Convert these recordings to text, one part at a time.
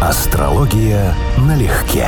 Астрология налегке.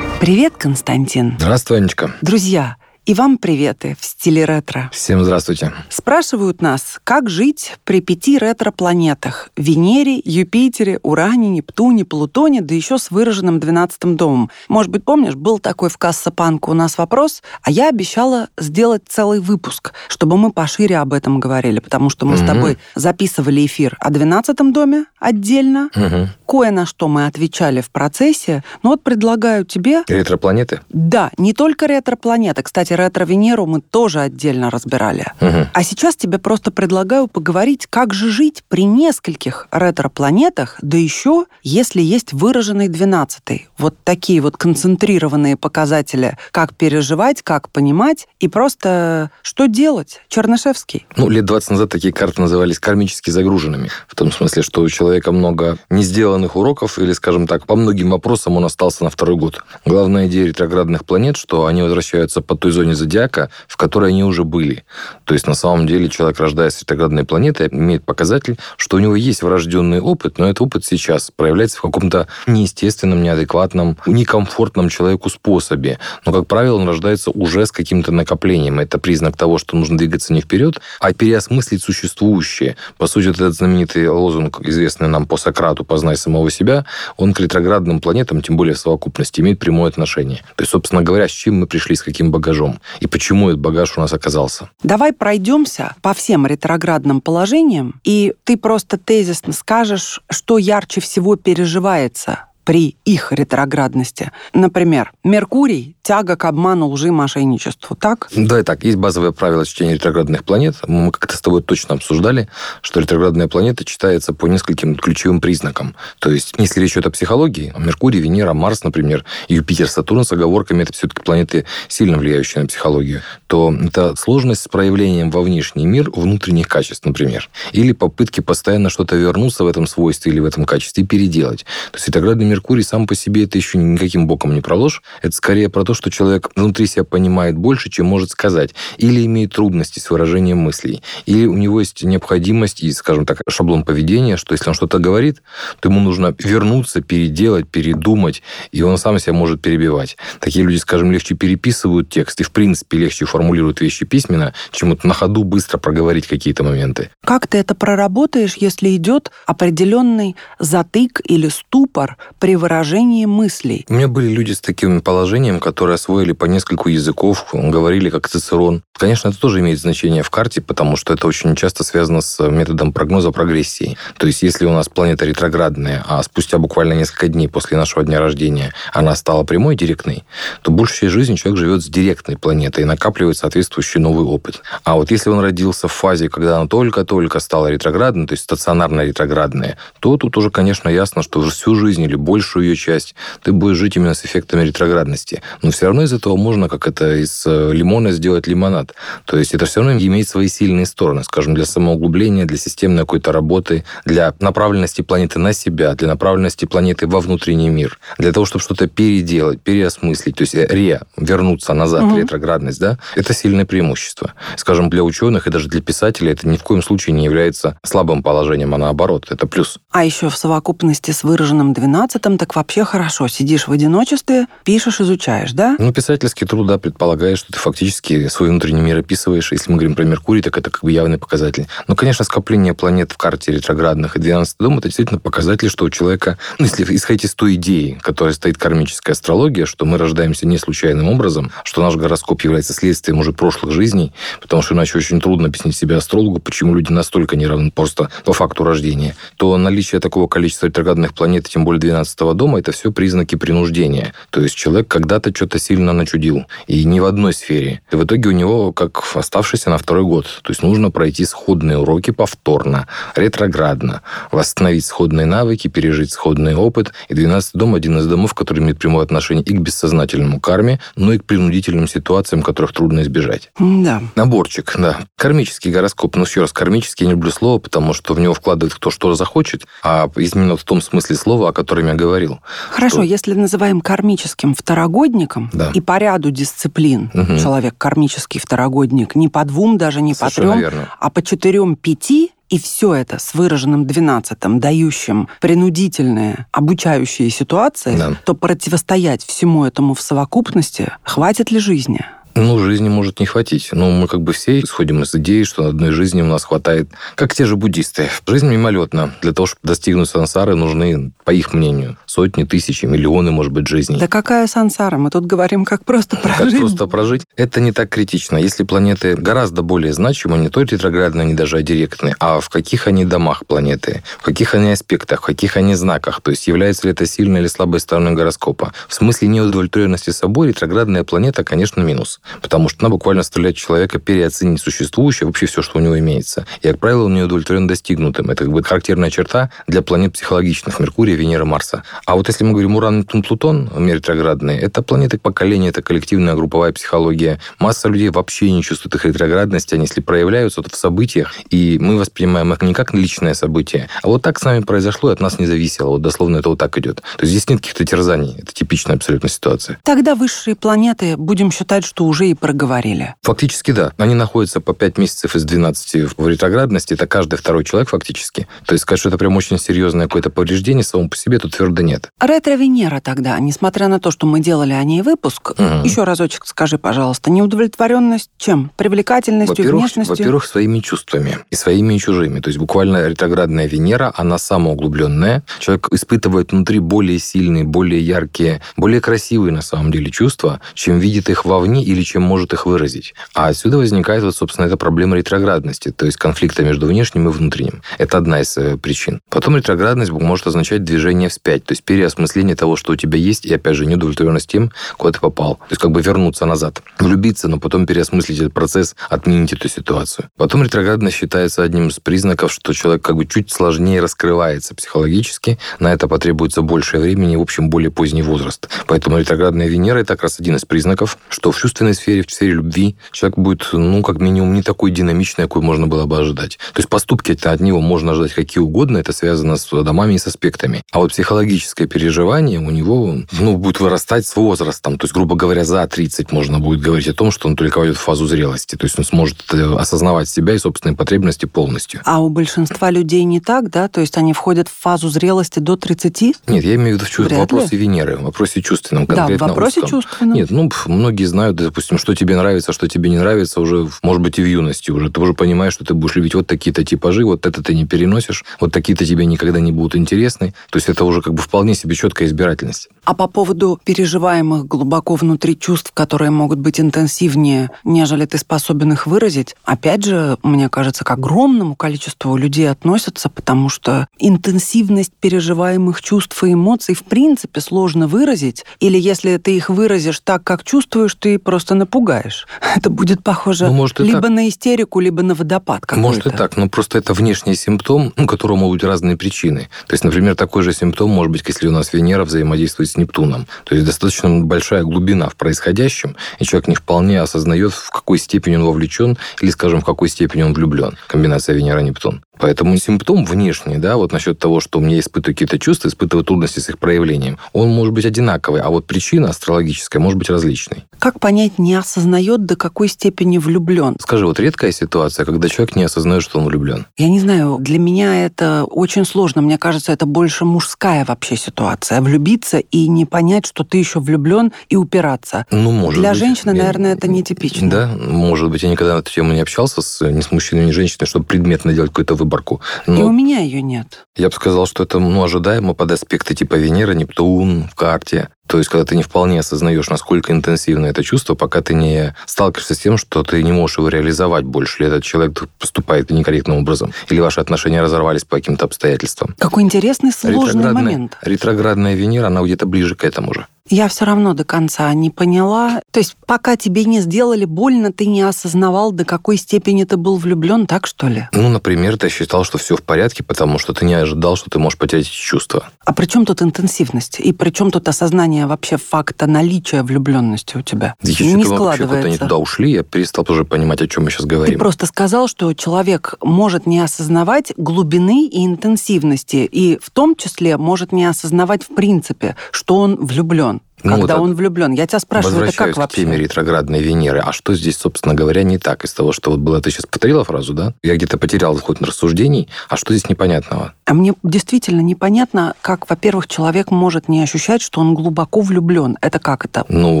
Привет, Константин. Здравствуй, Анечка. Друзья, и вам приветы в стиле ретро. Всем здравствуйте. Спрашивают нас, как жить при пяти ретро-планетах – Венере, Юпитере, Уране, Нептуне, Плутоне, да еще с выраженным 12 домом. Может быть, помнишь, был такой в Кассапанку у нас вопрос, а я обещала сделать целый выпуск, чтобы мы пошире об этом говорили, потому что мы угу. с тобой записывали эфир о 12 доме отдельно, угу. кое на что мы отвечали в процессе. Но вот предлагаю тебе... Ретро-планеты? Да, не только ретро-планеты. Кстати, ретро-Венеру мы тоже отдельно разбирали. Угу. А сейчас тебе просто предлагаю поговорить, как же жить при нескольких ретро-планетах, да еще если есть выраженный 12 Вот такие вот концентрированные показатели, как переживать, как понимать, и просто что делать? Чернышевский. Ну, лет 20 назад такие карты назывались кармически загруженными. В том смысле, что у человека много не сделанных уроков, или, скажем так, по многим вопросам он остался на второй год. Главная идея ретроградных планет, что они возвращаются по той зоне зоне зодиака, в которой они уже были. То есть, на самом деле, человек, рождаясь с ретроградной планетой, имеет показатель, что у него есть врожденный опыт, но этот опыт сейчас проявляется в каком-то неестественном, неадекватном, некомфортном человеку способе. Но, как правило, он рождается уже с каким-то накоплением. Это признак того, что нужно двигаться не вперед, а переосмыслить существующее. По сути, этот знаменитый лозунг, известный нам по Сократу «Познай самого себя», он к ретроградным планетам, тем более в совокупности, имеет прямое отношение. То есть, собственно говоря, с чем мы пришли, с каким багажом и почему этот багаж у нас оказался. Давай пройдемся по всем ретроградным положениям, и ты просто тезисно скажешь, что ярче всего переживается при их ретроградности. Например, Меркурий – тяга к обману, лжи, мошенничеству, так? Да, и так. Есть базовое правило чтения ретроградных планет. Мы как-то с тобой точно обсуждали, что ретроградная планета читается по нескольким ключевым признакам. То есть, если речь идет о психологии, Меркурий, Венера, Марс, например, Юпитер, Сатурн с оговорками – это все-таки планеты, сильно влияющие на психологию, то это сложность с проявлением во внешний мир внутренних качеств, например. Или попытки постоянно что-то вернуться в этом свойстве или в этом качестве и переделать. То есть, ретроградный Меркурий сам по себе это еще никаким боком не проложь. Это скорее про то, что человек внутри себя понимает больше, чем может сказать. Или имеет трудности с выражением мыслей. Или у него есть необходимость и, скажем так, шаблон поведения, что если он что-то говорит, то ему нужно вернуться, переделать, передумать, и он сам себя может перебивать. Такие люди, скажем, легче переписывают текст и, в принципе, легче формулируют вещи письменно, чем вот на ходу быстро проговорить какие-то моменты. Как ты это проработаешь, если идет определенный затык или ступор при выражении мыслей. У меня были люди с таким положением, которые освоили по нескольку языков, говорили как Цицерон. Конечно, это тоже имеет значение в карте, потому что это очень часто связано с методом прогноза прогрессии. То есть, если у нас планета ретроградная, а спустя буквально несколько дней после нашего дня рождения она стала прямой, директной, то большая жизнь человек живет с директной планетой и накапливает соответствующий новый опыт. А вот если он родился в фазе, когда она только-только стала ретроградной, то есть стационарно ретроградная, то тут уже, конечно, ясно, что уже всю жизнь или больше большую ее часть, ты будешь жить именно с эффектами ретроградности. Но все равно из этого можно, как это из э, лимона сделать лимонад. То есть это все равно имеет свои сильные стороны, скажем, для самоуглубления, для системной какой-то работы, для направленности планеты на себя, для направленности планеты во внутренний мир, для того, чтобы что-то переделать, переосмыслить, то есть э, ре, вернуться назад, угу. ретроградность, да, это сильное преимущество. Скажем, для ученых и даже для писателей это ни в коем случае не является слабым положением, а наоборот, это плюс. А еще в совокупности с выраженным 12 этом так вообще хорошо. Сидишь в одиночестве, пишешь, изучаешь, да? Ну, писательский труд, да, предполагает, что ты фактически свой внутренний мир описываешь. Если мы говорим про Меркурий, так это как бы явный показатель. Но, конечно, скопление планет в карте ретроградных и 12 дом, это действительно показатель, что у человека, ну, если исходить из той идеи, которая стоит кармическая астрология, что мы рождаемся не случайным образом, что наш гороскоп является следствием уже прошлых жизней, потому что иначе очень трудно объяснить себе астрологу, почему люди настолько не просто по факту рождения, то наличие такого количества ретроградных планет, тем более 12 12 дома, это все признаки принуждения. То есть человек когда-то что-то сильно начудил. И не в одной сфере. И в итоге у него как оставшийся на второй год. То есть нужно пройти сходные уроки повторно, ретроградно, восстановить сходные навыки, пережить сходный опыт. И 12 дом один из домов, который имеет прямое отношение и к бессознательному карме, но и к принудительным ситуациям, которых трудно избежать. Да. Наборчик, да. Кармический гороскоп. Ну, еще раз, кармический я не люблю слово, потому что в него вкладывает кто что захочет, а именно в том смысле слова, о котором я говорил. Хорошо, что... если называем кармическим второгодником да. и по ряду дисциплин угу. человек кармический второгодник не по двум, даже не Совершенно по трем, верно. а по четырем-пяти, и все это с выраженным двенадцатым, дающим принудительные обучающие ситуации, да. то противостоять всему этому в совокупности хватит ли жизни? Ну, жизни может не хватить. Но мы как бы все исходим из идеи, что одной жизни у нас хватает, как те же буддисты. Жизнь мимолетна. Для того, чтобы достигнуть сансары, нужны, по их мнению, сотни, тысячи, миллионы, может быть, жизней. Да какая сансара? Мы тут говорим, как просто прожить. Как просто прожить. Это не так критично. Если планеты гораздо более значимы, не то ретроградные, они даже директные, а в каких они домах планеты, в каких они аспектах, в каких они знаках, то есть является ли это сильной или слабой стороной гороскопа. В смысле неудовлетворенности собой ретроградная планета, конечно, минус потому что она буквально стреляет человека переоценить существующее, вообще все, что у него имеется. И, как правило, он не удовлетворен достигнутым. Это как бы характерная черта для планет психологичных, Меркурия, Венера, Марса. А вот если мы говорим Уран, Нептун, Плутон, ретроградные, это планеты поколения, это коллективная групповая психология. Масса людей вообще не чувствует их ретроградности, они если проявляются, то в событиях, и мы воспринимаем их не как личное событие, а вот так с нами произошло, и от нас не зависело. Вот дословно это вот так идет. То есть здесь нет каких-то терзаний. Это типичная абсолютно ситуация. Тогда высшие планеты, будем считать, что уже и проговорили. Фактически, да. Они находятся по 5 месяцев из 12 в ретроградности. Это каждый второй человек фактически. То есть сказать, что это прям очень серьезное какое-то повреждение само по себе, тут твердо нет. Ретро-Венера тогда, несмотря на то, что мы делали о ней выпуск, угу. еще разочек скажи, пожалуйста, неудовлетворенность чем? Привлекательностью, во-первых, внешностью? Во-первых, своими чувствами. И своими, и чужими. То есть буквально ретроградная Венера, она самоуглубленная. Человек испытывает внутри более сильные, более яркие, более красивые на самом деле чувства, чем видит их вовне или чем может их выразить. А отсюда возникает, вот, собственно, эта проблема ретроградности, то есть конфликта между внешним и внутренним. Это одна из э, причин. Потом ретроградность может означать движение вспять, то есть переосмысление того, что у тебя есть, и, опять же, неудовлетворенность тем, куда ты попал. То есть как бы вернуться назад. Влюбиться, но потом переосмыслить этот процесс, отменить эту ситуацию. Потом ретроградность считается одним из признаков, что человек как бы чуть сложнее раскрывается психологически, на это потребуется больше времени, в общем, более поздний возраст. Поэтому ретроградная Венера – это как раз один из признаков, что в чувственной сфере сфере, в сфере любви человек будет, ну, как минимум, не такой динамичный, какой можно было бы ожидать. То есть поступки от него можно ожидать какие угодно, это связано с домами и с аспектами. А вот психологическое переживание у него, ну, будет вырастать с возрастом. То есть, грубо говоря, за 30 можно будет говорить о том, что он только войдет в фазу зрелости. То есть он сможет э, осознавать себя и собственные потребности полностью. А у большинства людей не так, да? То есть они входят в фазу зрелости до 30? Нет, я имею в виду в вопросе Венеры, в вопросе чувственном конкретно. Да, в вопросе узком. чувственном. Нет, ну, многие знают, допустим, что тебе нравится, что тебе не нравится уже, может быть, и в юности уже. Ты уже понимаешь, что ты будешь любить вот такие-то типажи, вот это ты не переносишь, вот такие-то тебе никогда не будут интересны. То есть это уже как бы вполне себе четкая избирательность. А по поводу переживаемых глубоко внутри чувств, которые могут быть интенсивнее, нежели ты способен их выразить, опять же, мне кажется, к огромному количеству людей относятся, потому что интенсивность переживаемых чувств и эмоций в принципе сложно выразить. Или если ты их выразишь так, как чувствуешь, ты просто напугаешь напугаешь. Это будет похоже ну, может, либо так. на истерику, либо на водопад какой-то. Может и так, но просто это внешний симптом, у которого могут быть разные причины. То есть, например, такой же симптом может быть, если у нас Венера взаимодействует с Нептуном. То есть достаточно большая глубина в происходящем, и человек не вполне осознает, в какой степени он вовлечен или, скажем, в какой степени он влюблен. Комбинация Венера-Нептун. Поэтому симптом внешний, да, вот насчет того, что мне испытываю какие-то чувства, испытываю трудности с их проявлением, он может быть одинаковый, а вот причина астрологическая может быть различной. Как понять, не осознает, до какой степени влюблен? Скажи, вот редкая ситуация, когда человек не осознает, что он влюблен. Я не знаю, для меня это очень сложно. Мне кажется, это больше мужская вообще ситуация. Влюбиться и не понять, что ты еще влюблен, и упираться. Ну, может Для быть. женщины, я... наверное, это нетипично. Да, может быть. Я никогда на эту тему не общался с, ни с мужчиной, ни с женщиной, чтобы предметно делать какой-то выборку. Но и у меня ее нет. Я бы сказал, что это ну, ожидаемо под аспекты типа Венера, Нептун в карте. То есть, когда ты не вполне осознаешь, насколько интенсивно это чувство, пока ты не сталкиваешься с тем, что ты не можешь его реализовать больше, или этот человек поступает некорректным образом, или ваши отношения разорвались по каким-то обстоятельствам. Какой интересный, сложный момент. Ретроградная Венера, она где-то ближе к этому же. Я все равно до конца не поняла. То есть, пока тебе не сделали больно, ты не осознавал, до какой степени ты был влюблен, так что ли? Ну, например, ты считал, что все в порядке, потому что ты не ожидал, что ты можешь потерять чувства. А при чем тут интенсивность? И при чем тут осознание вообще факта наличия влюбленности у тебя? Да не складывается. Вообще, они туда ушли, я перестал уже понимать, о чем мы сейчас говорим. Ты просто сказал, что человек может не осознавать глубины и интенсивности, и в том числе может не осознавать в принципе, что он влюблен. Ну, когда вот он влюблен. Я тебя спрашиваю, это как вообще? к теме ретроградной Венеры. А что здесь, собственно говоря, не так? Из того, что вот было, ты сейчас повторила фразу, да? Я где-то потерял ход рассуждений. А что здесь непонятного? А мне действительно непонятно, как, во-первых, человек может не ощущать, что он глубоко влюблен. Это как это? Ну,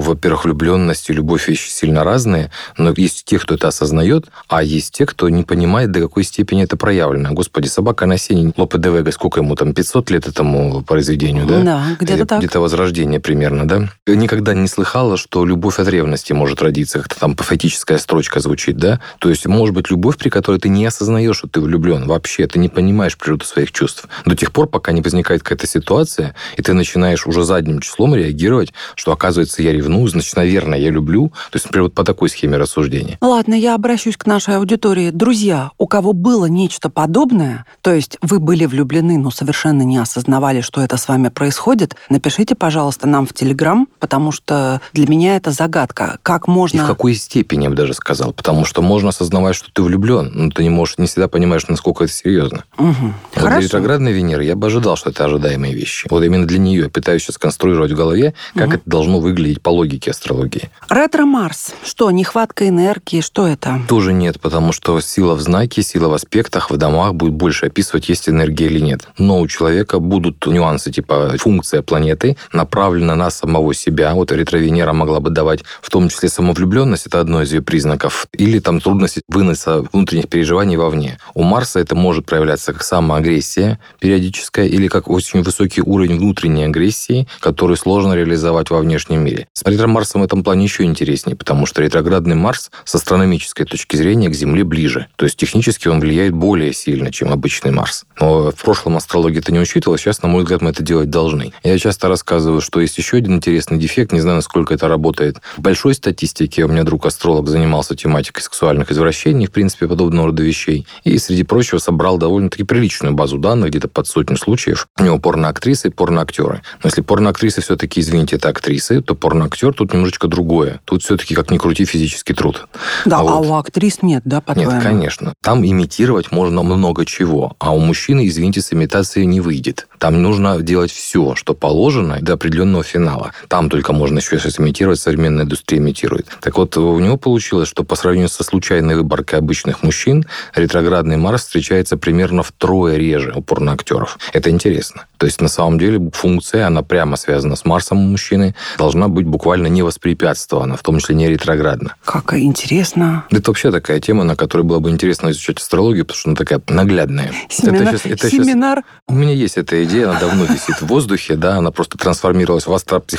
во-первых, влюбленность и любовь вещи сильно разные, но есть те, кто это осознает, а есть те, кто не понимает, до какой степени это проявлено. Господи, собака на сене, Лопе де Вега, сколько ему там, 500 лет этому произведению, да? Да, где-то так. Где-то возрождение примерно, да? Никогда не слыхала, что любовь от ревности может родиться, как-то там пофетическая строчка звучит, да? То есть, может быть, любовь, при которой ты не осознаешь, что ты влюблен вообще, ты не понимаешь природу своих чувств. До тех пор, пока не возникает какая-то ситуация, и ты начинаешь уже задним числом реагировать, что, оказывается, я ревную, значит, наверное, я люблю. То есть, например, вот по такой схеме рассуждения. Ладно, я обращусь к нашей аудитории. Друзья, у кого было нечто подобное, то есть вы были влюблены, но совершенно не осознавали, что это с вами происходит, напишите, пожалуйста, нам в Телеграм, потому что для меня это загадка. Как можно... И в какой степени, я бы даже сказал. Потому что можно осознавать, что ты влюблен, но ты не можешь, не всегда понимаешь, насколько это серьезно. Угу. Вот Хорошо. для ретроградной Венеры я бы ожидал, что это ожидаемые вещи. Вот именно для нее я пытаюсь сейчас конструировать в голове, как угу. это должно выглядеть по логике астрологии. Ретро-Марс. Что, нехватка энергии? Что это? Тоже нет, потому что сила в знаке, сила в аспектах, в домах будет больше описывать, есть энергия или нет. Но у человека будут нюансы, типа функция планеты направлена на самого себя. Вот ретро-Венера могла бы давать в том числе самовлюбленность, это одно из ее признаков, или там трудность выноса внутренних переживаний вовне. У Марса это может проявляться как самоагрессия периодическая или как очень высокий уровень внутренней агрессии, который сложно реализовать во внешнем мире. С ретро-Марсом в этом плане еще интереснее, потому что ретроградный Марс с астрономической точки зрения к Земле ближе. То есть технически он влияет более сильно, чем обычный Марс. Но в прошлом астрология это не учитывалось, сейчас, на мой взгляд, мы это делать должны. Я часто рассказываю, что есть еще один интересный дефект, не знаю, насколько это работает. В большой статистике у меня друг-астролог занимался тематикой сексуальных извращений, в принципе, подобного рода вещей. И, среди прочего, собрал довольно-таки приличную базу данных, где-то под сотню случаев. У него порноактрисы и порноактеры. Но если порноактрисы все-таки, извините, это актрисы, то порноактер тут немножечко другое. Тут все-таки, как ни крути, физический труд. Да, а, вот... а у актрис нет, да, по-твоему? Нет, конечно. Там имитировать можно много чего, а у мужчины, извините, с имитацией не выйдет. Там нужно делать все, что положено до определенного финала. Там только можно еще сейчас имитировать, современная индустрия имитирует. Так вот, у него получилось, что по сравнению со случайной выборкой обычных мужчин, ретроградный Марс встречается примерно втрое реже у порноактеров. Это интересно. То есть, на самом деле, функция, она прямо связана с Марсом у мужчины, должна быть буквально не воспрепятствована, в том числе не ретроградно. Как интересно. Это вообще такая тема, на которой было бы интересно изучать астрологию, потому что она такая наглядная. Семинар? Это сейчас, это Семинар? Сейчас... У меня есть эта идея, она давно висит в воздухе, да, она просто трансформировалась в астропсихологию,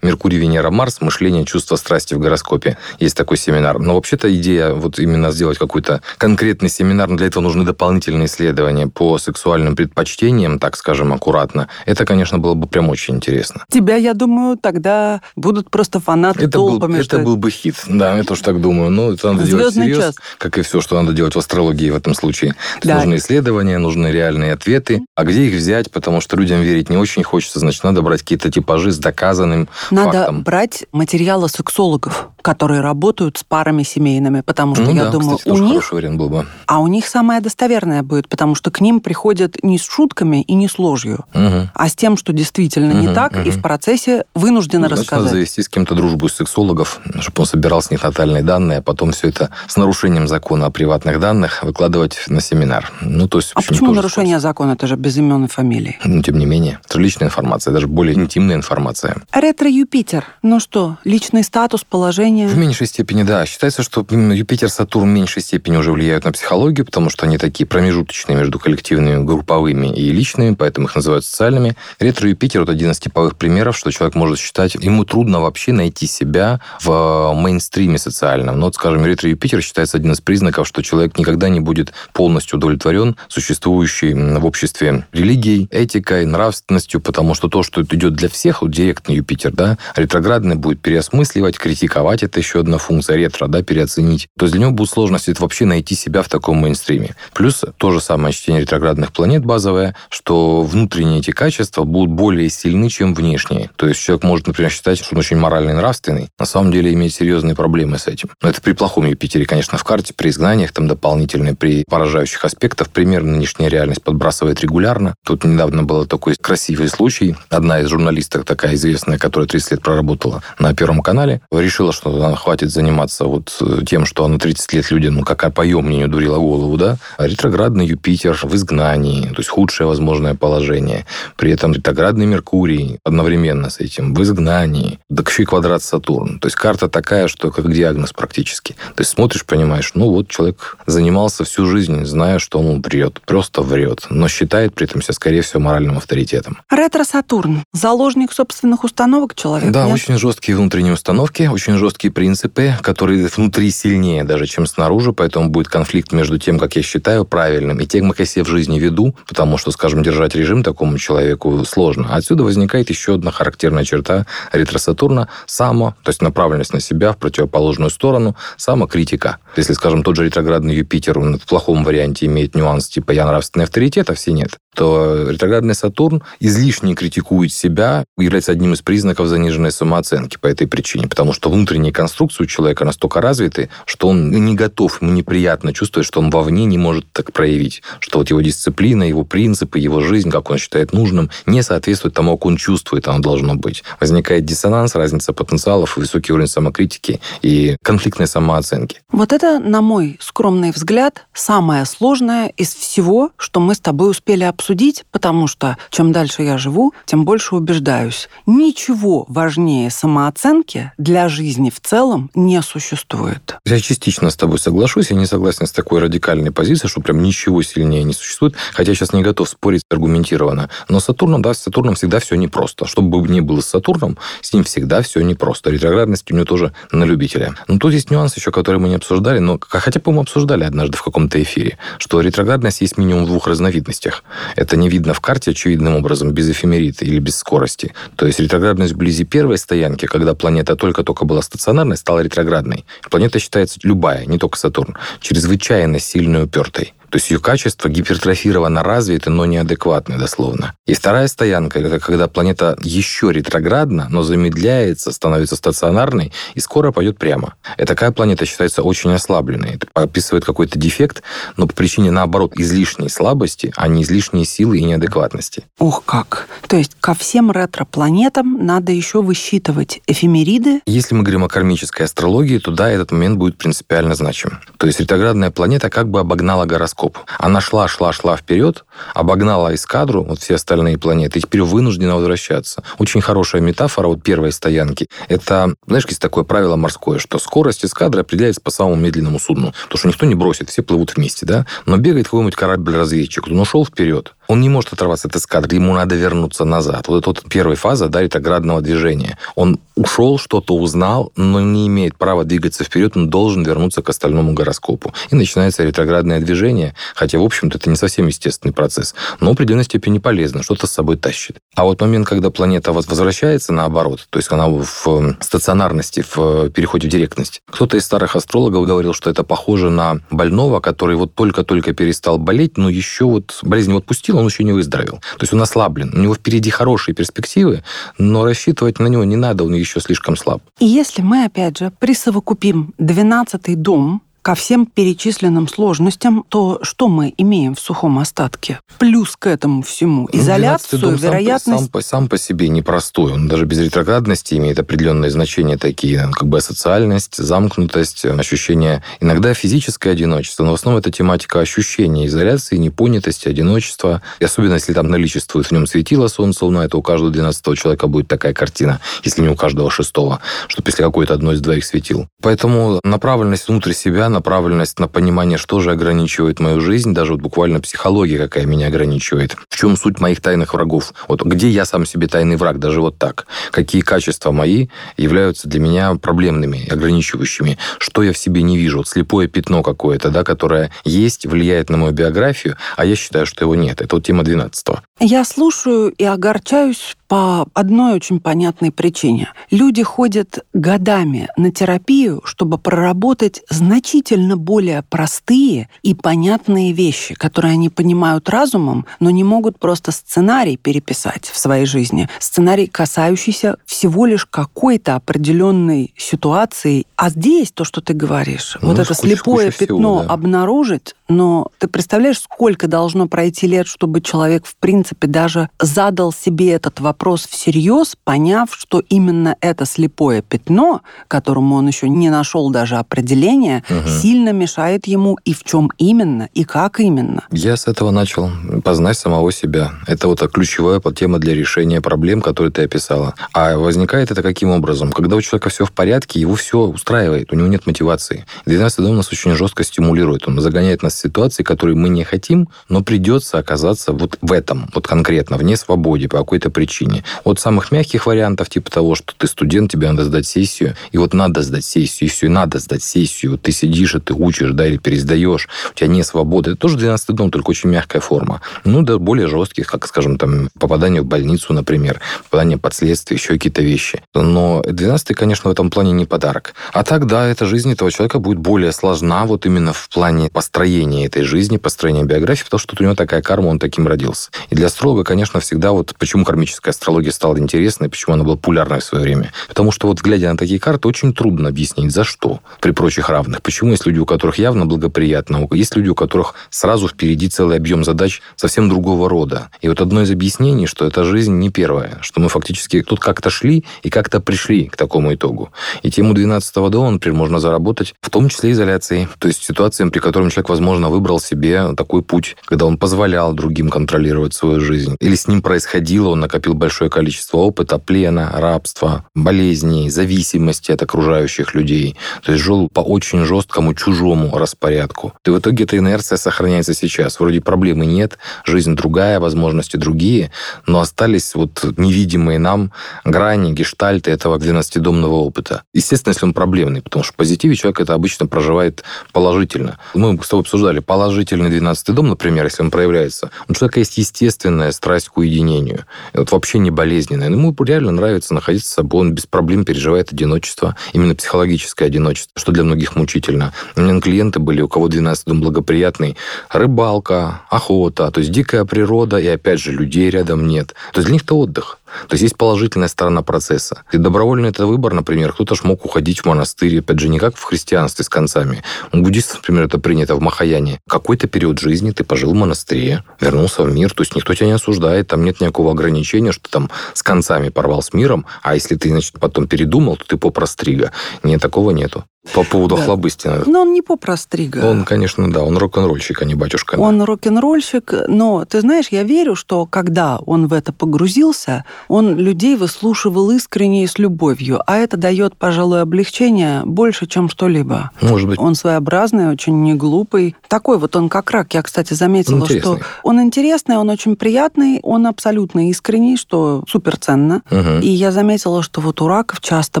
Меркурий, Венера, Марс, мышление, чувство, страсти в гороскопе. Есть такой семинар. Но вообще-то идея вот именно сделать какой-то конкретный семинар, но для этого нужны дополнительные исследования по сексуальным предпочтениям, так скажем, аккуратно. Это, конечно, было бы прям очень интересно. Тебя, я думаю, тогда будут просто фанаты это толпами. Был, это был бы хит, да, я тоже так думаю. Но это надо делать всерьез, час. как и все, что надо делать в астрологии в этом случае. Да. Нужны исследования, нужны реальные ответы. А где их взять? Потому что людям верить не очень хочется, значит, надо брать какие-то типажи с доказанным надо фактом. Надо брать материалы сексологов, которые работают с парами семейными, потому что, ну, я да, думаю, кстати, у них... вариант был бы. А у них самое достоверное будет, потому что к ним приходят не с шутками и не с ложью, угу. а с тем, что действительно угу, не так, угу. и в процессе вынуждены ну, рассказать. Надо завести с кем-то дружбу из сексологов, чтобы он собирал с них натальные данные, а потом все это с нарушением закона о приватных данных выкладывать на семинар. Ну, то есть, а почему нарушение способ. закона? Это же без имен и фамилии. Ну, тем не менее. Это личная информация, даже более интимная информация. Ретро-Юпитер. Ну что, личный статус, положение? В меньшей степени, да. Считается, что Юпитер, Сатурн в меньшей степени уже влияют на психологию, потому что они такие промежуточные между коллективными, групповыми и личными, поэтому их называют социальными. Ретро-Юпитер – вот один из типовых примеров, что человек может считать, ему трудно вообще найти себя в мейнстриме социальном. Но, вот, скажем, ретро-Юпитер считается один из признаков, что человек никогда не будет полностью удовлетворен существующей в обществе религией, этикой, нравственностью, потому что то, что идет для всех, вот директный Юпитер, да, ретроградный будет переосмысливать, критиковать переиграть, это еще одна функция ретро, да, переоценить, то есть для него будет сложность это вообще найти себя в таком мейнстриме. Плюс то же самое чтение ретроградных планет базовое, что внутренние эти качества будут более сильны, чем внешние. То есть человек может, например, считать, что он очень моральный нравственный, на самом деле иметь серьезные проблемы с этим. Но это при плохом Юпитере, конечно, в карте, при изгнаниях там дополнительные, при поражающих аспектах. Пример нынешняя реальность подбрасывает регулярно. Тут недавно был такой красивый случай. Одна из журналисток, такая известная, которая 30 лет проработала на Первом канале, решила, что она хватит заниматься вот э, тем, что она 30 лет людям, ну, как по ее мнению, дурила голову, да, а ретроградный Юпитер в изгнании, то есть худшее возможное положение. При этом ретроградный Меркурий одновременно с этим в изгнании. Да еще и квадрат Сатурн. То есть карта такая, что как диагноз практически. То есть смотришь, понимаешь, ну вот человек занимался всю жизнь, зная, что он врет, просто врет, но считает при этом себя, скорее всего, моральным авторитетом. Ретро-Сатурн. Заложник собственных установок человека, Да, нет? очень жесткие внутренние установки, очень жесткие принципы, которые внутри сильнее даже, чем снаружи, поэтому будет конфликт между тем, как я считаю правильным, и тем, как я себя в жизни веду, потому что, скажем, держать режим такому человеку сложно. Отсюда возникает еще одна характерная черта ретро-Сатурна – само, то есть направленность на себя в противоположную сторону, самокритика. Если, скажем, тот же ретроградный Юпитер он в плохом варианте имеет нюанс типа «я нравственный авторитет», а все нет, то ретроградный Сатурн излишне критикует себя, является одним из признаков заниженной самооценки по этой причине, потому что внутренние конструкции у человека настолько развиты, что он не готов, ему неприятно чувствовать, что он вовне не может так проявить, что вот его дисциплина, его принципы, его жизнь, как он считает нужным, не соответствует тому, как он чувствует, оно должно быть. Возникает диссонанс, разница потенциалов, высокий уровень самокритики и конфликтной самооценки. Вот это, на мой скромный взгляд, самое сложное из всего, что мы с тобой успели обсудить, потому что чем дальше я живу, тем больше убеждаюсь. Ничего важнее самооценки для жизни в целом не существует. Я частично с тобой соглашусь, я не согласен с такой радикальной позицией, что прям ничего сильнее не существует, хотя я сейчас не готов спорить аргументированно. Но с Сатурном, да, с Сатурном всегда все непросто. Что бы ни было с Сатурном, с ним всегда все непросто. Ретроградность у него тоже на любителя. Но тут есть нюанс еще, который мы не обсуждали, но хотя, по-моему, обсуждали однажды в каком-то эфире, что ретроградность есть минимум в двух разновидностях. Это не видно в карте очевидным образом, без эфемерита или без скорости. То есть ретроградность вблизи первой стоянки, когда планета только-только была стационарной, стала ретроградной. Планета считается любая, не только Сатурн, чрезвычайно сильной упертой. То есть ее качество гипертрофировано развито, но неадекватно дословно. И вторая стоянка – это когда планета еще ретроградна, но замедляется, становится стационарной и скоро пойдет прямо. И такая планета считается очень ослабленной. Это описывает какой-то дефект, но по причине, наоборот, излишней слабости, а не излишней силы и неадекватности. Ох как! То есть ко всем ретро-планетам надо еще высчитывать эфемериды. Если мы говорим о кармической астрологии, то да, этот момент будет принципиально значим. То есть ретроградная планета как бы обогнала гороскоп. Она шла, шла, шла вперед, обогнала эскадру, вот все остальные планеты, и теперь вынуждена возвращаться. Очень хорошая метафора вот первой стоянки. Это, знаешь, есть такое правило морское, что скорость эскадры определяется по самому медленному судну. Потому что никто не бросит, все плывут вместе, да? Но бегает какой-нибудь корабль-разведчик, он ушел вперед, он не может оторваться от эскадры, ему надо вернуться назад. Вот это вот первая фаза да, ретроградного движения. Он ушел, что-то узнал, но не имеет права двигаться вперед, он должен вернуться к остальному гороскопу. И начинается ретроградное движение, хотя, в общем-то, это не совсем естественный процесс, но в определенной степени полезно, что-то с собой тащит. А вот момент, когда планета возвращается наоборот, то есть она в стационарности, в переходе в директность. Кто-то из старых астрологов говорил, что это похоже на больного, который вот только-только перестал болеть, но еще вот болезнь его отпустила, он еще не выздоровел. То есть он ослаблен. У него впереди хорошие перспективы, но рассчитывать на него не надо, он еще слишком слаб. И если мы, опять же, присовокупим 12-й дом ко всем перечисленным сложностям, то что мы имеем в сухом остатке? Плюс к этому всему изоляцию, дом сам, вероятность... Сам, по, сам по себе непростой. Он даже без ретроградности имеет определенные значения такие, как бы социальность, замкнутость, ощущение иногда физическое одиночество, но в основном это тематика ощущения изоляции, непонятости, одиночества. И особенно, если там наличествует в нем светило солнце, луна, это у каждого 12 человека будет такая картина, если не у каждого шестого, чтобы если какое-то одно из двоих светил. Поэтому направленность внутрь себя, направленность на понимание, что же ограничивает мою жизнь, даже вот буквально психология, какая меня ограничивает. В чем суть моих тайных врагов? Вот где я сам себе тайный враг, даже вот так? Какие качества мои являются для меня проблемными, ограничивающими? Что я в себе не вижу? Вот слепое пятно какое-то, да, которое есть, влияет на мою биографию, а я считаю, что его нет. Это вот тема 12 -го. Я слушаю и огорчаюсь по одной очень понятной причине. Люди ходят годами на терапию, чтобы проработать значительно более простые и понятные вещи, которые они понимают разумом, но не могут просто сценарий переписать в своей жизни. Сценарий, касающийся всего лишь какой-то определенной ситуации. А здесь то, что ты говоришь, ну, вот это слепое пятно всего, да. обнаружить, но ты представляешь, сколько должно пройти лет, чтобы человек, в принципе, даже задал себе этот вопрос всерьез, поняв, что именно это слепое пятно, которому он еще не нашел даже определения, угу. сильно мешает ему и в чем именно, и как именно. Я с этого начал. Познать самого себя. Это вот ключевая тема для решения проблем, которые ты описала. А возникает это каким образом? Когда у человека все в порядке, его все устраивает, у него нет мотивации. 12 дом нас очень жестко стимулирует. Он загоняет нас в ситуации, которые мы не хотим, но придется оказаться вот в этом, вот конкретно, вне свободе по какой-то причине обучения. От самых мягких вариантов, типа того, что ты студент, тебе надо сдать сессию, и вот надо сдать сессию, и все, и надо сдать сессию. Вот ты сидишь, и ты учишь, да, или пересдаешь, у тебя нет свободы. Это тоже 12 дом, только очень мягкая форма. Ну, да, более жестких, как, скажем, там, попадание в больницу, например, попадание под следствие, еще какие-то вещи. Но 12 конечно, в этом плане не подарок. А тогда эта жизнь этого человека будет более сложна вот именно в плане построения этой жизни, построения биографии, потому что у него такая карма, он таким родился. И для астролога, конечно, всегда вот почему кармическая астрология стала интересной, почему она была популярной в свое время. Потому что вот глядя на такие карты, очень трудно объяснить, за что при прочих равных. Почему есть люди, у которых явно благоприятно, есть люди, у которых сразу впереди целый объем задач совсем другого рода. И вот одно из объяснений, что эта жизнь не первая, что мы фактически тут как-то шли и как-то пришли к такому итогу. И тему 12 дома, например, можно заработать в том числе изоляцией, то есть ситуациям, при котором человек, возможно, выбрал себе такой путь, когда он позволял другим контролировать свою жизнь. Или с ним происходило, он накопил большое количество опыта плена, рабства, болезней, зависимости от окружающих людей. То есть жил по очень жесткому чужому распорядку. И в итоге эта инерция сохраняется сейчас. Вроде проблемы нет, жизнь другая, возможности другие, но остались вот невидимые нам грани, гештальты этого 12-домного опыта. Естественно, если он проблемный, потому что в позитиве человек это обычно проживает положительно. Мы с тобой обсуждали положительный 12 дом, например, если он проявляется. У человека есть естественная страсть к уединению. Вот вообще не болезненное. Но ему реально нравится находиться с собой, он без проблем переживает одиночество, именно психологическое одиночество, что для многих мучительно. У меня клиенты были, у кого 12 дом благоприятный, рыбалка, охота, то есть дикая природа, и опять же, людей рядом нет. То есть для них это отдых. То есть есть положительная сторона процесса. И добровольный это выбор, например, кто-то ж мог уходить в монастырь, опять же, не как в христианстве с концами. У буддистов, например, это принято в Махаяне. Какой-то период жизни ты пожил в монастыре, вернулся в мир, то есть никто тебя не осуждает, там нет никакого ограничения, что там с концами порвал с миром, а если ты, значит, потом передумал, то ты попрострига. Нет, такого нету. По поводу да. Хлобыстина. Но он не поп-прострига. Он, конечно, да, он рок-н-ролльщик, а не батюшка. Да. Он рок-н-ролльщик, но, ты знаешь, я верю, что когда он в это погрузился, он людей выслушивал искренне и с любовью, а это дает, пожалуй, облегчение больше, чем что-либо. Может быть. Он своеобразный, очень не глупый. Такой вот он как рак. Я, кстати, заметила, что он интересный, он очень приятный, он абсолютно искренний, что супер ценно. Угу. И я заметила, что вот у раков часто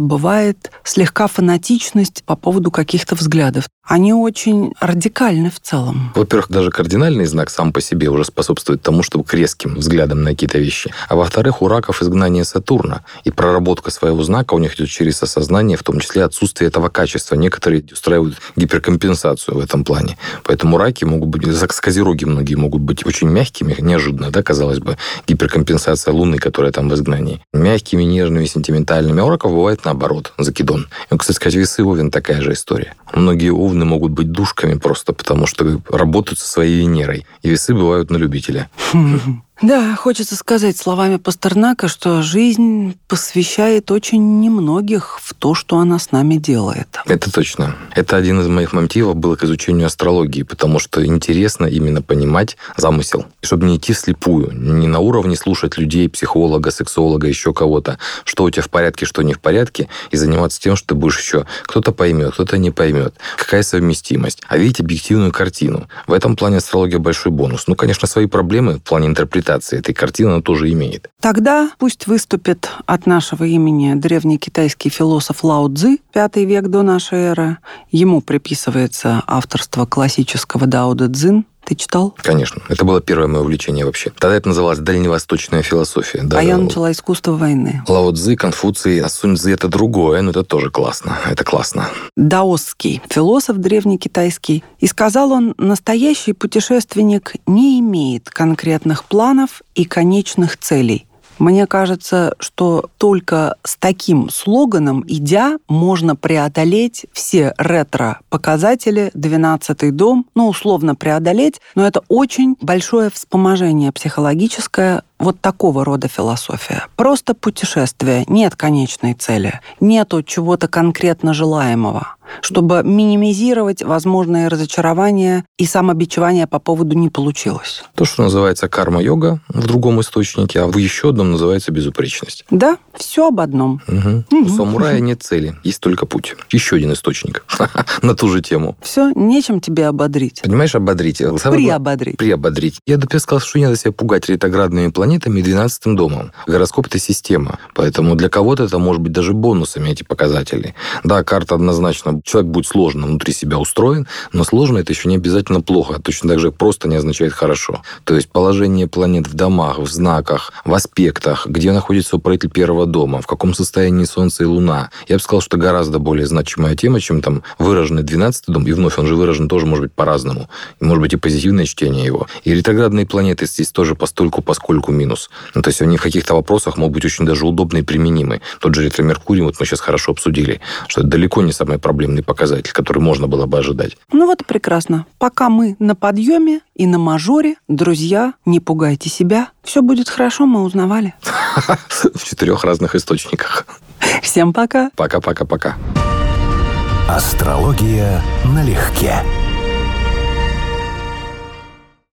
бывает слегка фанатичность по поводу каких-то взглядов. Они очень радикальны в целом. Во-первых, даже кардинальный знак сам по себе уже способствует тому, чтобы к резким взглядам на какие-то вещи. А во-вторых, у раков изгнание Сатурна. И проработка своего знака у них идет через осознание, в том числе отсутствие этого качества. Некоторые устраивают гиперкомпенсацию в этом плане. Поэтому раки могут быть, козероги многие могут быть очень мягкими, неожиданно, да, казалось бы, гиперкомпенсация Луны, которая там в изгнании. Мягкими, нежными, сентиментальными. А у раков бывает наоборот, закидон. И, кстати сказать, весы Овен такая же история. Многие овны могут быть душками просто потому, что работают со своей Венерой. И весы бывают на любителя. Да, хочется сказать словами Пастернака, что жизнь посвящает очень немногих в то, что она с нами делает. Это точно. Это один из моих мотивов был к изучению астрологии, потому что интересно именно понимать замысел, чтобы не идти вслепую, не на уровне слушать людей, психолога, сексолога, еще кого-то, что у тебя в порядке, что не в порядке, и заниматься тем, что ты будешь еще кто-то поймет, кто-то не поймет, какая совместимость, а видеть объективную картину. В этом плане астрология большой бонус. Ну, конечно, свои проблемы в плане интерпретации интерпретации этой картины она тоже имеет. Тогда пусть выступит от нашего имени древний китайский философ Лао Цзи, пятый век до нашей эры. Ему приписывается авторство классического Дао Дэ Цзин, Ты читал? Конечно. Это было первое мое увлечение вообще. Тогда это называлось дальневосточная философия. Да, а я начала искусство войны. Лао Цзы, Конфуций, а Сунь Цзы – это другое, но это тоже классно. Это классно. Даосский философ древнекитайский. И сказал он, настоящий путешественник не имеет конкретных планов и конечных целей. Мне кажется, что только с таким слоганом, идя, можно преодолеть все ретро-показатели, 12-й дом, ну, условно преодолеть, но это очень большое вспоможение психологическое вот такого рода философия. Просто путешествие, нет конечной цели, нету чего-то конкретно желаемого чтобы минимизировать возможные разочарования и самобичевание по поводу не получилось. То, что называется карма-йога в другом источнике, а в еще одном называется безупречность. Да, все об одном. Угу. У самурая нет цели, есть только путь. Еще один источник на ту же тему. Все, нечем тебе ободрить. Понимаешь, ободрить. Приободрить. Приободрить. Я бы сказал, что не надо себя пугать ретроградными планетами и 12 домом. Гороскоп – это система. Поэтому для кого-то это может быть даже бонусами, эти показатели. Да, карта однозначно человек будет сложно внутри себя устроен, но сложно это еще не обязательно плохо. Точно так же просто не означает хорошо. То есть положение планет в домах, в знаках, в аспектах, где находится управитель первого дома, в каком состоянии Солнце и Луна. Я бы сказал, что гораздо более значимая тема, чем там выраженный 12 дом. И вновь он же выражен тоже может быть по-разному. Может быть и позитивное чтение его. И ретроградные планеты здесь тоже постольку, поскольку минус. Ну, то есть они в каких-то вопросах могут быть очень даже удобны и применимы. Тот же ретро-меркурий, вот мы сейчас хорошо обсудили, что это далеко не самый проблемный показатель, который можно было бы ожидать. Ну вот и прекрасно. Пока мы на подъеме и на мажоре, друзья, не пугайте себя. Все будет хорошо, мы узнавали. В четырех разных источниках. Всем пока. Пока-пока-пока. Астрология налегке.